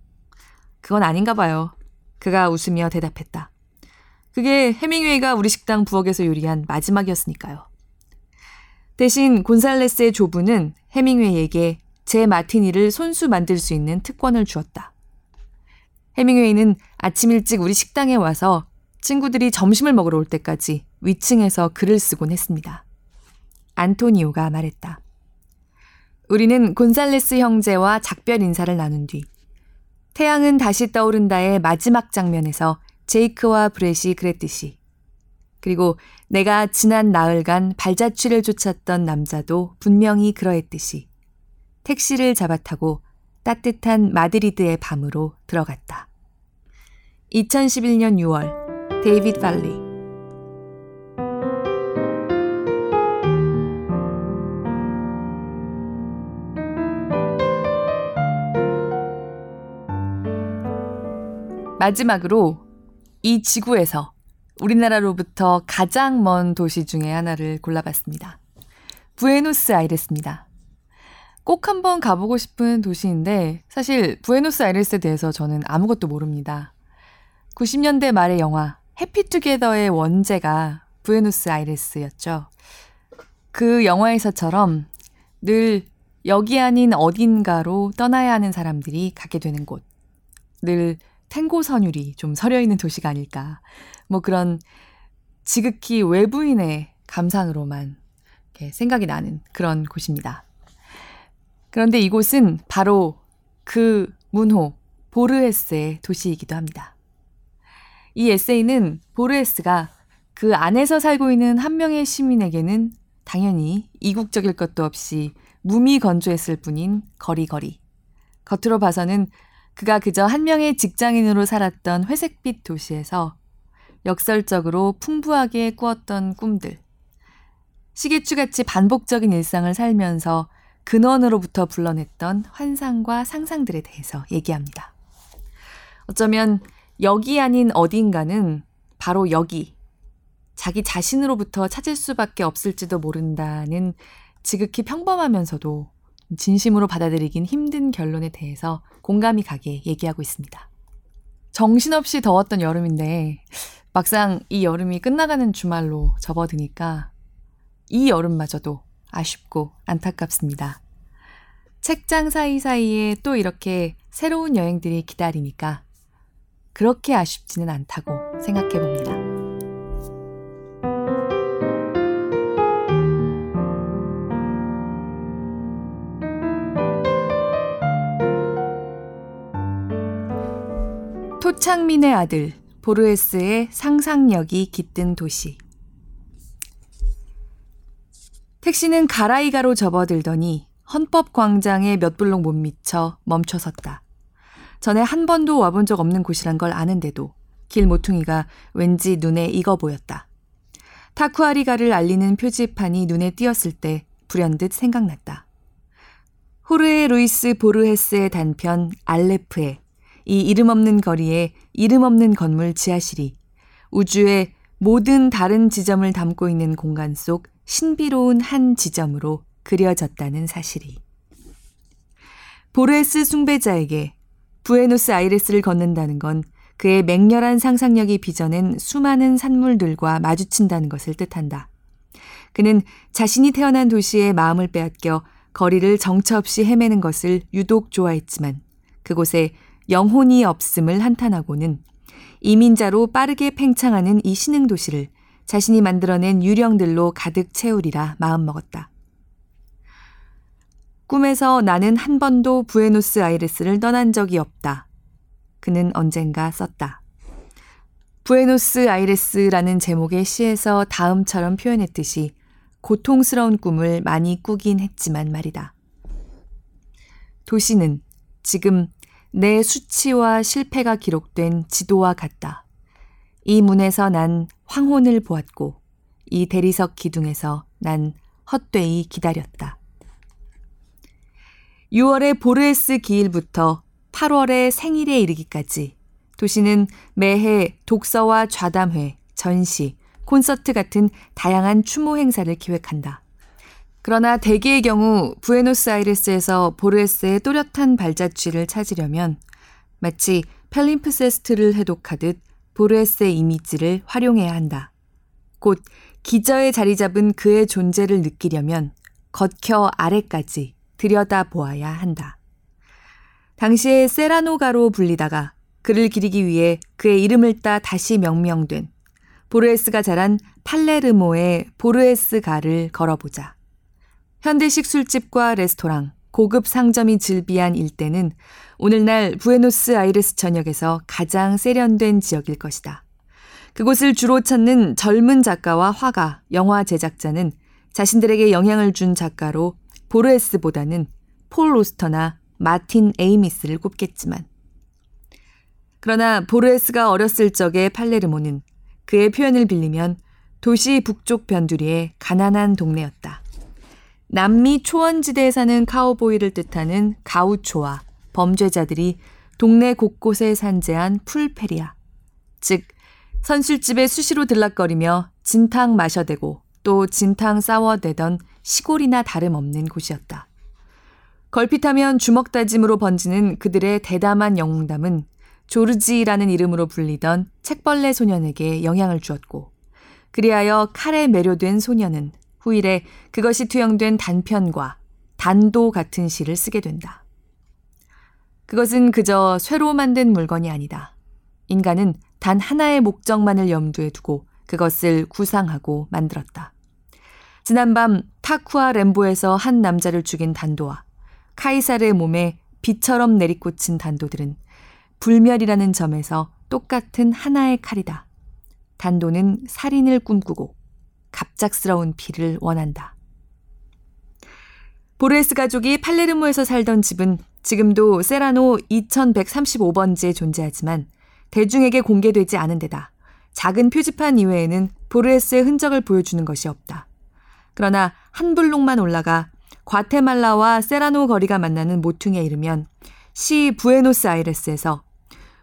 그건 아닌가 봐요. 그가 웃으며 대답했다. 그게 해밍웨이가 우리 식당 부엌에서 요리한 마지막이었으니까요. 대신 곤살레스의 조부는 해밍웨이에게 제 마티니를 손수 만들 수 있는 특권을 주었다. 해밍웨이는 아침 일찍 우리 식당에 와서 친구들이 점심을 먹으러 올 때까지 위층에서 글을 쓰곤 했습니다. 안토니오가 말했다. 우리는 곤살레스 형제와 작별 인사를 나눈 뒤 태양은 다시 떠오른다의 마지막 장면에서 제이크와 브렛이 그랬듯이 그리고 내가 지난 나흘간 발자취를 쫓았던 남자도 분명히 그러했듯이 택시를 잡아 타고 따뜻한 마드리드의 밤으로 들어갔다. 2011년 6월 데이빗 발리 마지막으로 이 지구에서 우리나라로부터 가장 먼 도시 중에 하나를 골라봤습니다. 부에노스 아이레스입니다. 꼭 한번 가보고 싶은 도시인데 사실 부에노스 아이레스에 대해서 저는 아무것도 모릅니다. 90년대 말의 영화 해피투게더의 원제가 부에노스 아이레스였죠. 그 영화에서처럼 늘 여기 아닌 어딘가로 떠나야 하는 사람들이 가게 되는 곳. 늘 탱고 선율이 좀 서려 있는 도시가 아닐까. 뭐 그런 지극히 외부인의 감상으로만 생각이 나는 그런 곳입니다. 그런데 이곳은 바로 그 문호 보르헤스의 도시이기도 합니다. 이 에세이는 보르헤스가 그 안에서 살고 있는 한 명의 시민에게는 당연히 이국적일 것도 없이 무미 건조했을 뿐인 거리거리. 겉으로 봐서는 그가 그저 한 명의 직장인으로 살았던 회색빛 도시에서 역설적으로 풍부하게 꾸었던 꿈들. 시계추같이 반복적인 일상을 살면서 근원으로부터 불러냈던 환상과 상상들에 대해서 얘기합니다. 어쩌면 여기 아닌 어딘가는 바로 여기, 자기 자신으로부터 찾을 수밖에 없을지도 모른다는 지극히 평범하면서도 진심으로 받아들이긴 힘든 결론에 대해서 공감이 가게 얘기하고 있습니다. 정신없이 더웠던 여름인데 막상 이 여름이 끝나가는 주말로 접어드니까 이 여름마저도 아쉽고 안타깝습니다. 책장 사이사이에 또 이렇게 새로운 여행들이 기다리니까 그렇게 아쉽지는 않다고 생각해 봅니다. 토창민의 아들 보르헤스의 상상력이 깃든 도시. 택시는 가라이가로 접어들더니 헌법 광장에 몇 블록 못 미쳐 멈춰섰다. 전에 한 번도 와본 적 없는 곳이란 걸 아는데도 길 모퉁이가 왠지 눈에 익어 보였다. 타쿠아리가를 알리는 표지판이 눈에 띄었을 때 불현듯 생각났다. 호르에 루이스 보르헤스의 단편 알레프에 이 이름 없는 거리에 이름 없는 건물 지하실이 우주의 모든 다른 지점을 담고 있는 공간 속 신비로운 한 지점으로 그려졌다는 사실이. 보르헤스 숭배자에게 부에노스 아이레스를 걷는다는 건 그의 맹렬한 상상력이 빚어낸 수많은 산물들과 마주친다는 것을 뜻한다. 그는 자신이 태어난 도시에 마음을 빼앗겨 거리를 정처 없이 헤매는 것을 유독 좋아했지만 그곳에 영혼이 없음을 한탄하고는 이민자로 빠르게 팽창하는 이 신흥 도시를 자신이 만들어낸 유령들로 가득 채우리라 마음먹었다. 꿈에서 나는 한 번도 부에노스 아이레스를 떠난 적이 없다. 그는 언젠가 썼다. 부에노스 아이레스라는 제목의 시에서 다음처럼 표현했듯이 고통스러운 꿈을 많이 꾸긴 했지만 말이다. 도시는 지금 내 수치와 실패가 기록된 지도와 같다. 이 문에서 난 황혼을 보았고 이 대리석 기둥에서 난 헛되이 기다렸다. 6월의 보르에스 기일부터 8월의 생일에 이르기까지 도시는 매해 독서와 좌담회, 전시, 콘서트 같은 다양한 추모 행사를 기획한다. 그러나 대개의 경우 부에노스아이레스에서 보르에스의 또렷한 발자취를 찾으려면 마치 펠림프세스트를 해독하듯 보르에스의 이미지를 활용해야 한다. 곧 기저에 자리 잡은 그의 존재를 느끼려면 겉혀 아래까지 들여다 보아야 한다. 당시에 세라노가로 불리다가 그를 기리기 위해 그의 이름을 따 다시 명명된 보르에스가 자란 팔레르모의 보르에스가를 걸어보자. 현대식 술집과 레스토랑, 고급 상점이 즐비한 일대는 오늘날 부에노스 아이레스 전역에서 가장 세련된 지역일 것이다. 그곳을 주로 찾는 젊은 작가와 화가, 영화 제작자는 자신들에게 영향을 준 작가로 보르헤스보다는 폴 오스터나 마틴 에이미스를 꼽겠지만 그러나 보르헤스가 어렸을 적의 팔레르모는 그의 표현을 빌리면 도시 북쪽 변두리의 가난한 동네였다. 남미 초원지대에 사는 카우보이를 뜻하는 가우초와 범죄자들이 동네 곳곳에 산재한 풀페리아. 즉, 선술집에 수시로 들락거리며 진탕 마셔대고 또 진탕 싸워대던 시골이나 다름없는 곳이었다. 걸핏하면 주먹다짐으로 번지는 그들의 대담한 영웅담은 조르지라는 이름으로 불리던 책벌레 소년에게 영향을 주었고, 그리하여 칼에 매료된 소년은 후일에 그것이 투영된 단편과 단도 같은 시를 쓰게 된다. 그것은 그저 쇠로 만든 물건이 아니다. 인간은 단 하나의 목적만을 염두에 두고 그것을 구상하고 만들었다. 지난밤 타쿠아 램보에서 한 남자를 죽인 단도와 카이사르의 몸에 비처럼 내리꽂힌 단도들은 불멸이라는 점에서 똑같은 하나의 칼이다. 단도는 살인을 꿈꾸고 갑작스러운 피를 원한다. 보레스 가족이 팔레르모에서 살던 집은 지금도 세라노 2135번지에 존재하지만 대중에게 공개되지 않은 데다 작은 표지판 이외에는 보르에스의 흔적을 보여주는 것이 없다. 그러나 한 블록만 올라가 과테말라와 세라노 거리가 만나는 모퉁이에 이르면 시 부에노스 아이레스에서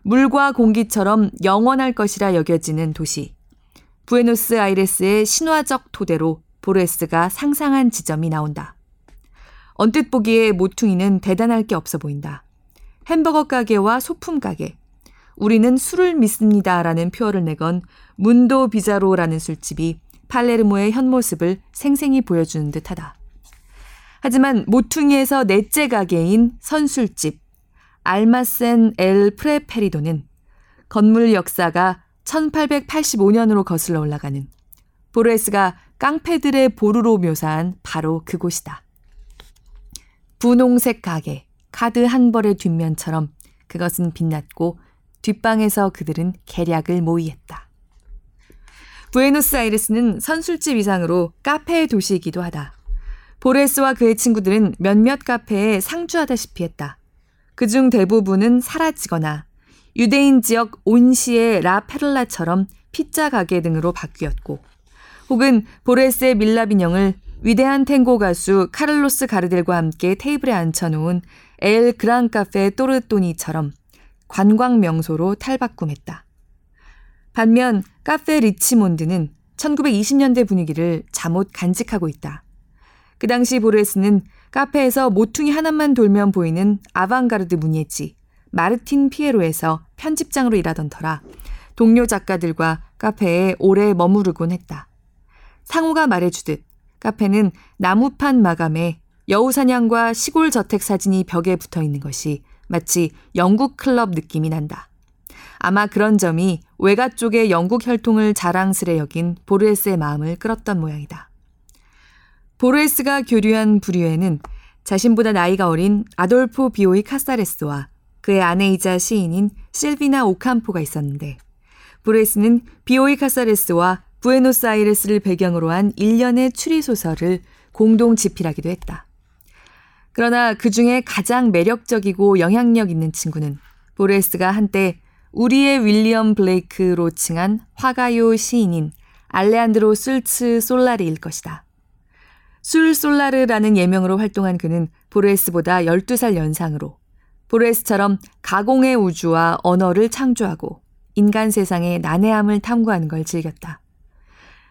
물과 공기처럼 영원할 것이라 여겨지는 도시. 부에노스 아이레스의 신화적 토대로 보레스가 상상한 지점이 나온다. 언뜻 보기에 모퉁이는 대단할 게 없어 보인다. 햄버거 가게와 소품 가게. 우리는 술을 믿습니다. 라는 표어를 내건 문도 비자로라는 술집이 팔레르모의 현모습을 생생히 보여주는 듯 하다. 하지만 모퉁이에서 넷째 가게인 선술집, 알마센 엘 프레페리도는 건물 역사가 1885년으로 거슬러 올라가는 보레스가 깡패들의 보루로 묘사한 바로 그곳이다. 분홍색 가게, 카드 한 벌의 뒷면처럼 그것은 빛났고 뒷방에서 그들은 계략을 모의했다. 부에노스아이레스는 선술집 이상으로 카페의 도시이기도 하다. 보레스와 그의 친구들은 몇몇 카페에 상주하다시피 했다. 그중 대부분은 사라지거나 유대인 지역 온시의 라페를라처럼 피자 가게 등으로 바뀌었고 혹은 보르헤스의 밀랍 인형을 위대한 탱고 가수 카를로스 가르델과 함께 테이블에 앉혀놓은 엘 그랑 카페 또르또니처럼 관광 명소로 탈바꿈했다. 반면 카페 리치몬드는 1920년대 분위기를 자못 간직하고 있다. 그 당시 보르헤스는 카페에서 모퉁이 하나만 돌면 보이는 아방가르드 문예지 마르틴 피에로에서 편집장으로 일하던 터라 동료 작가들과 카페에 오래 머무르곤 했다. 상호가 말해주듯 카페는 나무판 마감에 여우사냥과 시골 저택 사진이 벽에 붙어 있는 것이 마치 영국 클럽 느낌이 난다. 아마 그런 점이 외가 쪽의 영국 혈통을 자랑스레 여긴 보르에스의 마음을 끌었던 모양이다. 보르에스가 교류한 부류에는 자신보다 나이가 어린 아돌포 비오이 카사레스와 그의 아내이자 시인인 실비나 오캄포가 있었는데 보르에스는 비오이 카사레스와 부에노스아이레스를 배경으로 한 일련의 추리소설을 공동 집필하기도 했다. 그러나 그 중에 가장 매력적이고 영향력 있는 친구는 보레스가 한때 우리의 윌리엄 블레이크로 칭한 화가요 시인인 알레안드로 술츠 솔라르일 것이다. 술 솔라르라는 예명으로 활동한 그는 보레스보다 12살 연상으로 보레스처럼 가공의 우주와 언어를 창조하고 인간 세상의 난해함을 탐구하는 걸 즐겼다.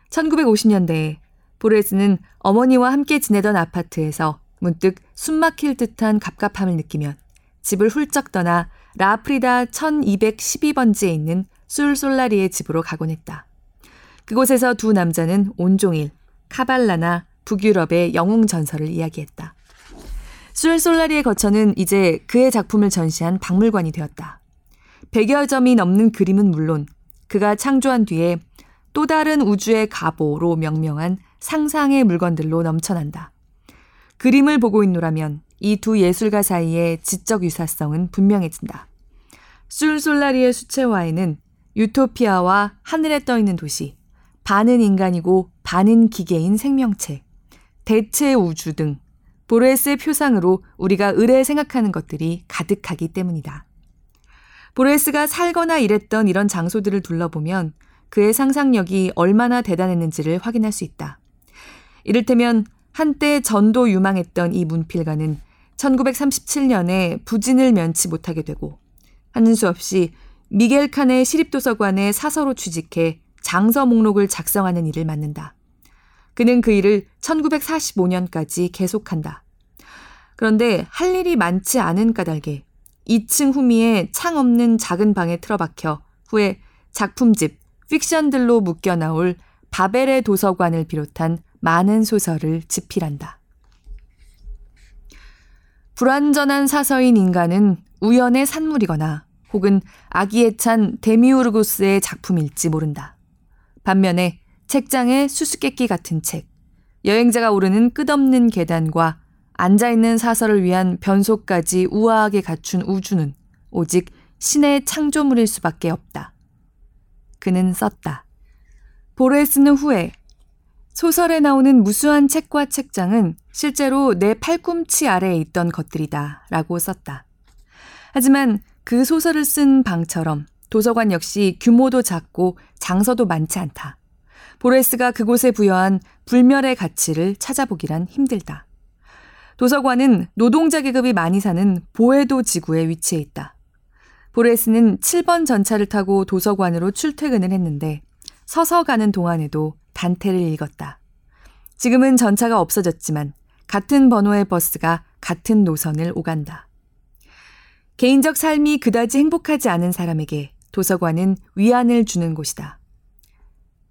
1950년대에 보레스는 어머니와 함께 지내던 아파트에서 문득 숨막힐 듯한 갑갑함을 느끼면 집을 훌쩍 떠나 라프리다 1212번지에 있는 술솔라리의 집으로 가곤 했다. 그곳에서 두 남자는 온종일 카발라나 북유럽의 영웅 전설을 이야기했다. 술 솔라리의 거처는 이제 그의 작품을 전시한 박물관이 되었다. 100여 점이 넘는 그림은 물론 그가 창조한 뒤에 또 다른 우주의 가보로 명명한 상상의 물건들로 넘쳐난다. 그림을 보고 있노라면 이 두 예술가 사이의 지적 유사성은 분명해진다. 술 솔라리의 수채화에는 유토피아와 하늘에 떠 있는 도시, 반은 인간이고 반은 기계인 생명체, 대체 우주 등 보레스의 표상으로 우리가 의뢰 생각하는 것들이 가득하기 때문이다. 보레스가 살거나 일했던 이런 장소들을 둘러보면 그의 상상력이 얼마나 대단했는지를 확인할 수 있다. 이를테면 한때 전도 유망했던 이 문필가는 1937년에 부진을 면치 못하게 되고 하는 수 없이 미겔 칸의 시립도서관에 사서로 취직해 장서 목록을 작성하는 일을 맡는다. 그는 그 일을 1945년까지 계속한다. 그런데 할 일이 많지 않은 까닭에 2층 후미에 창 없는 작은 방에 틀어박혀 후에 작품집 픽션들로 묶여 나올 바벨의 도서관을 비롯한 많은 소설을 집필한다. 불완전한 사서인 인간은 우연의 산물이거나 혹은 아기에 찬 데미우르고스의 작품일지 모른다. 반면에 책장에 수수께끼 같은 책, 여행자가 오르는 끝없는 계단과 앉아있는 사설을 위한 변소까지 우아하게 갖춘 우주는 오직 신의 창조물일 수밖에 없다. 그는 썼다. 볼에 쓰는 후에 소설에 나오는 무수한 책과 책장은 실제로 내 팔꿈치 아래에 있던 것들이다 라고 썼다. 하지만 그 소설을 쓴 방처럼 도서관 역시 규모도 작고 장서도 많지 않다. 보레스가 그곳에 부여한 불멸의 가치를 찾아보기란 힘들다. 도서관은 노동자 계급이 많이 사는 보에도 지구에 위치해 있다. 보레스는 7번 전차를 타고 도서관으로 출퇴근을 했는데 서서 가는 동안에도 단테를 읽었다. 지금은 전차가 없어졌지만 같은 번호의 버스가 같은 노선을 오간다. 개인적 삶이 그다지 행복하지 않은 사람에게 도서관은 위안을 주는 곳이다.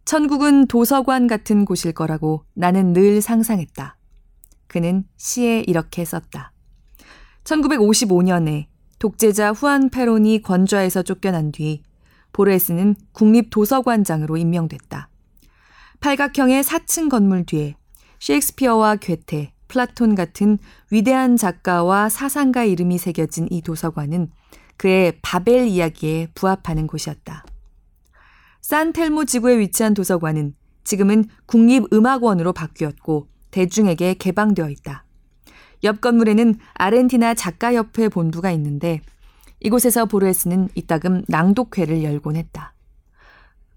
천국은 도서관 같은 곳일 거라고 나는 늘 상상했다. 그는 시에 이렇게 썼다. 1955년에 독재자 후안 페론이 권좌에서 쫓겨난 뒤 보르헤스는 국립도서관장으로 임명됐다. 팔각형의 4층 건물 둘레에 셰익스피어와 괴테, 플라톤 같은 위대한 작가와 사상가 이름이 새겨진 이 도서관은 그의 바벨 이야기에 부합하는 곳이었다. 산텔모 지구에 위치한 도서관은 지금은 국립음악원으로 바뀌었고 대중에게 개방되어 있다. 옆 건물에는 아르헨티나 작가협회 본부가 있는데 이곳에서 보르헤스는 이따금 낭독회를 열곤 했다.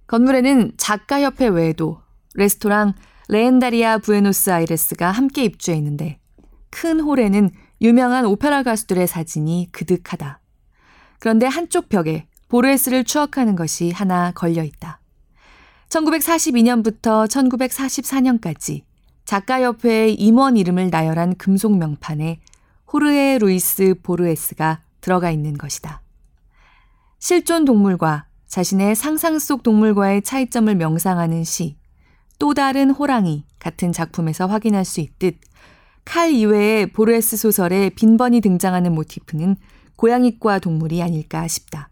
건물에는 작가협회 외에도 레스토랑 레엔다리아 부에노스 아이레스가 함께 입주해 있는데 큰 홀에는 유명한 오페라 가수들의 사진이 그득하다. 그런데 한쪽 벽에 보르헤스를 추억하는 것이 하나 걸려 있다. 1942년부터 1944년까지 작가협회의 임원 이름을 나열한 금속 명판에 호르헤 루이스 보르헤스가 들어가 있는 것이다. 실존 동물과 자신의 상상 속 동물과의 차이점을 명상하는 시, 또 다른 호랑이 같은 작품에서 확인할 수 있듯 칼 이외의 보르헤스 소설에 빈번히 등장하는 모티프는 고양이과 동물이 아닐까 싶다.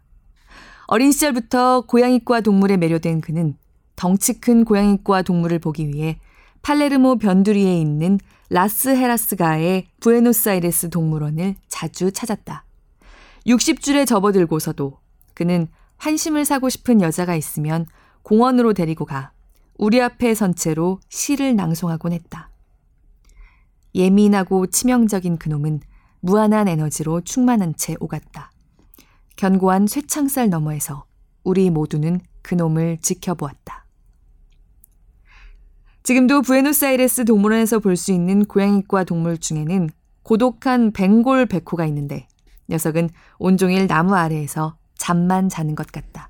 어린 시절부터 고양이과 동물에 매료된 그는 덩치 큰 고양이과 동물을 보기 위해 팔레르모 변두리에 있는 라스 헤라스가의 부에노스아이레스 동물원을 자주 찾았다. 60줄에 접어들고서도 그는 환심을 사고 싶은 여자가 있으면 공원으로 데리고 가 우리 앞에 선 채로 시를 낭송하곤 했다. 예민하고 치명적인 그놈은 무한한 에너지로 충만한 채 오갔다. 견고한 쇠창살 너머에서 우리 모두는 그놈을 지켜보았다. 지금도 부에노스아이레스 동물원에서 볼 수 있는 고양이과 동물 중에는 고독한 벵골 백호가 있는데 녀석은 온종일 나무 아래에서 잠만 자는 것 같다.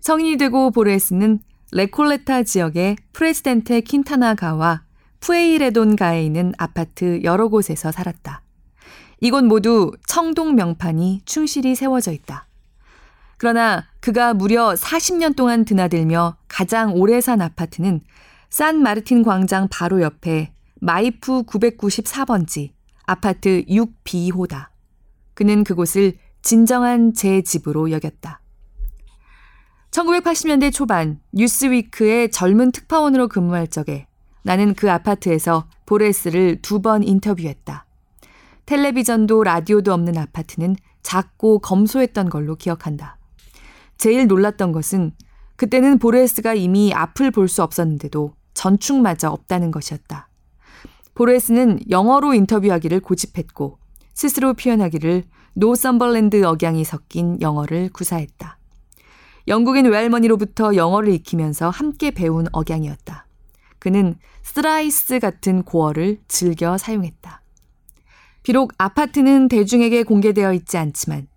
성인이 되고 보레스는 레콜레타 지역의 프레시덴테 킨타나가와 푸에이레돈가에 있는 아파트 여러 곳에서 살았다. 이곳 모두 청동 명판이 충실히 세워져 있다. 그러나 그가 무려 40년 동안 드나들며 가장 오래 산 아파트는 산 마르틴 광장 바로 옆에 마이푸 994번지 아파트 6B호다. 그는 그곳을 진정한 제 집으로 여겼다. 1980년대 초반 뉴스위크의 젊은 특파원으로 근무할 적에 나는 그 아파트에서 보레스를 두 번 인터뷰했다. 텔레비전도 라디오도 없는 아파트는 작고 검소했던 걸로 기억한다. 제일 놀랐던 것은 그때는 보레스가 이미 앞을 볼 수 없었는데도 전축마저 없다는 것이었다. 보레스는 영어로 인터뷰하기를 고집했고 스스로 표현하기를 노썸벌랜드 억양이 섞인 영어를 구사했다. 영국인 외할머니로부터 영어를 익히면서 함께 배운 억양이었다. 그는 thrice 같은 고어를 즐겨 사용했다. 비록 아파트는 대중에게 공개되어 있지 않지만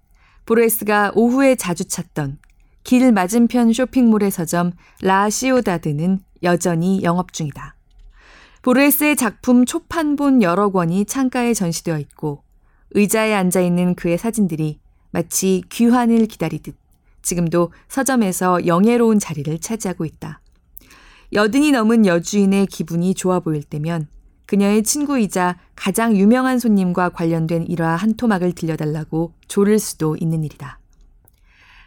보르헤스가 오후에 자주 찾던 길 맞은편 쇼핑몰의 서점 라 시우다드는 여전히 영업 중이다. 보르헤스의 작품 초판본 여러 권이 창가에 전시되어 있고 의자에 앉아 있는 그의 사진들이 마치 귀환을 기다리듯 지금도 서점에서 영예로운 자리를 차지하고 있다. 여든이 넘은 여주인의 기분이 좋아 보일 때면 그녀의 친구이자 가장 유명한 손님과 관련된 일화 한 토막을 들려달라고 조를 수도 있는 일이다.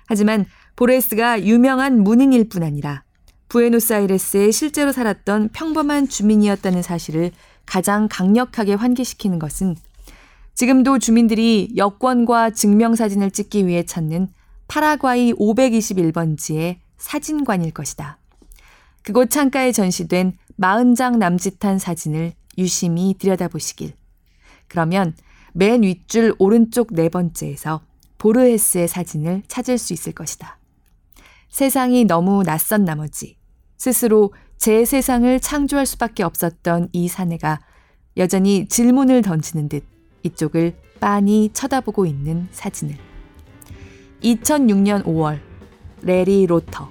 하지만 보레스가 유명한 문인일 뿐 아니라 부에노스아이레스에 실제로 살았던 평범한 주민이었다는 사실을 가장 강력하게 환기시키는 것은 지금도 주민들이 여권과 증명사진을 찍기 위해 찾는 파라과이 521번지의 사진관일 것이다. 그곳 창가에 전시된 40장 남짓한 사진을 유심히 들여다보시길. 그러면 맨 윗줄 오른쪽 네 번째에서 보르헤스의 사진을 찾을 수 있을 것이다. 세상이 너무 낯선 나머지 스스로 제 세상을 창조할 수밖에 없었던 이 사내가 여전히 질문을 던지는 듯 이쪽을 빤히 쳐다보고 있는 사진을. 2006년 5월 레리 로터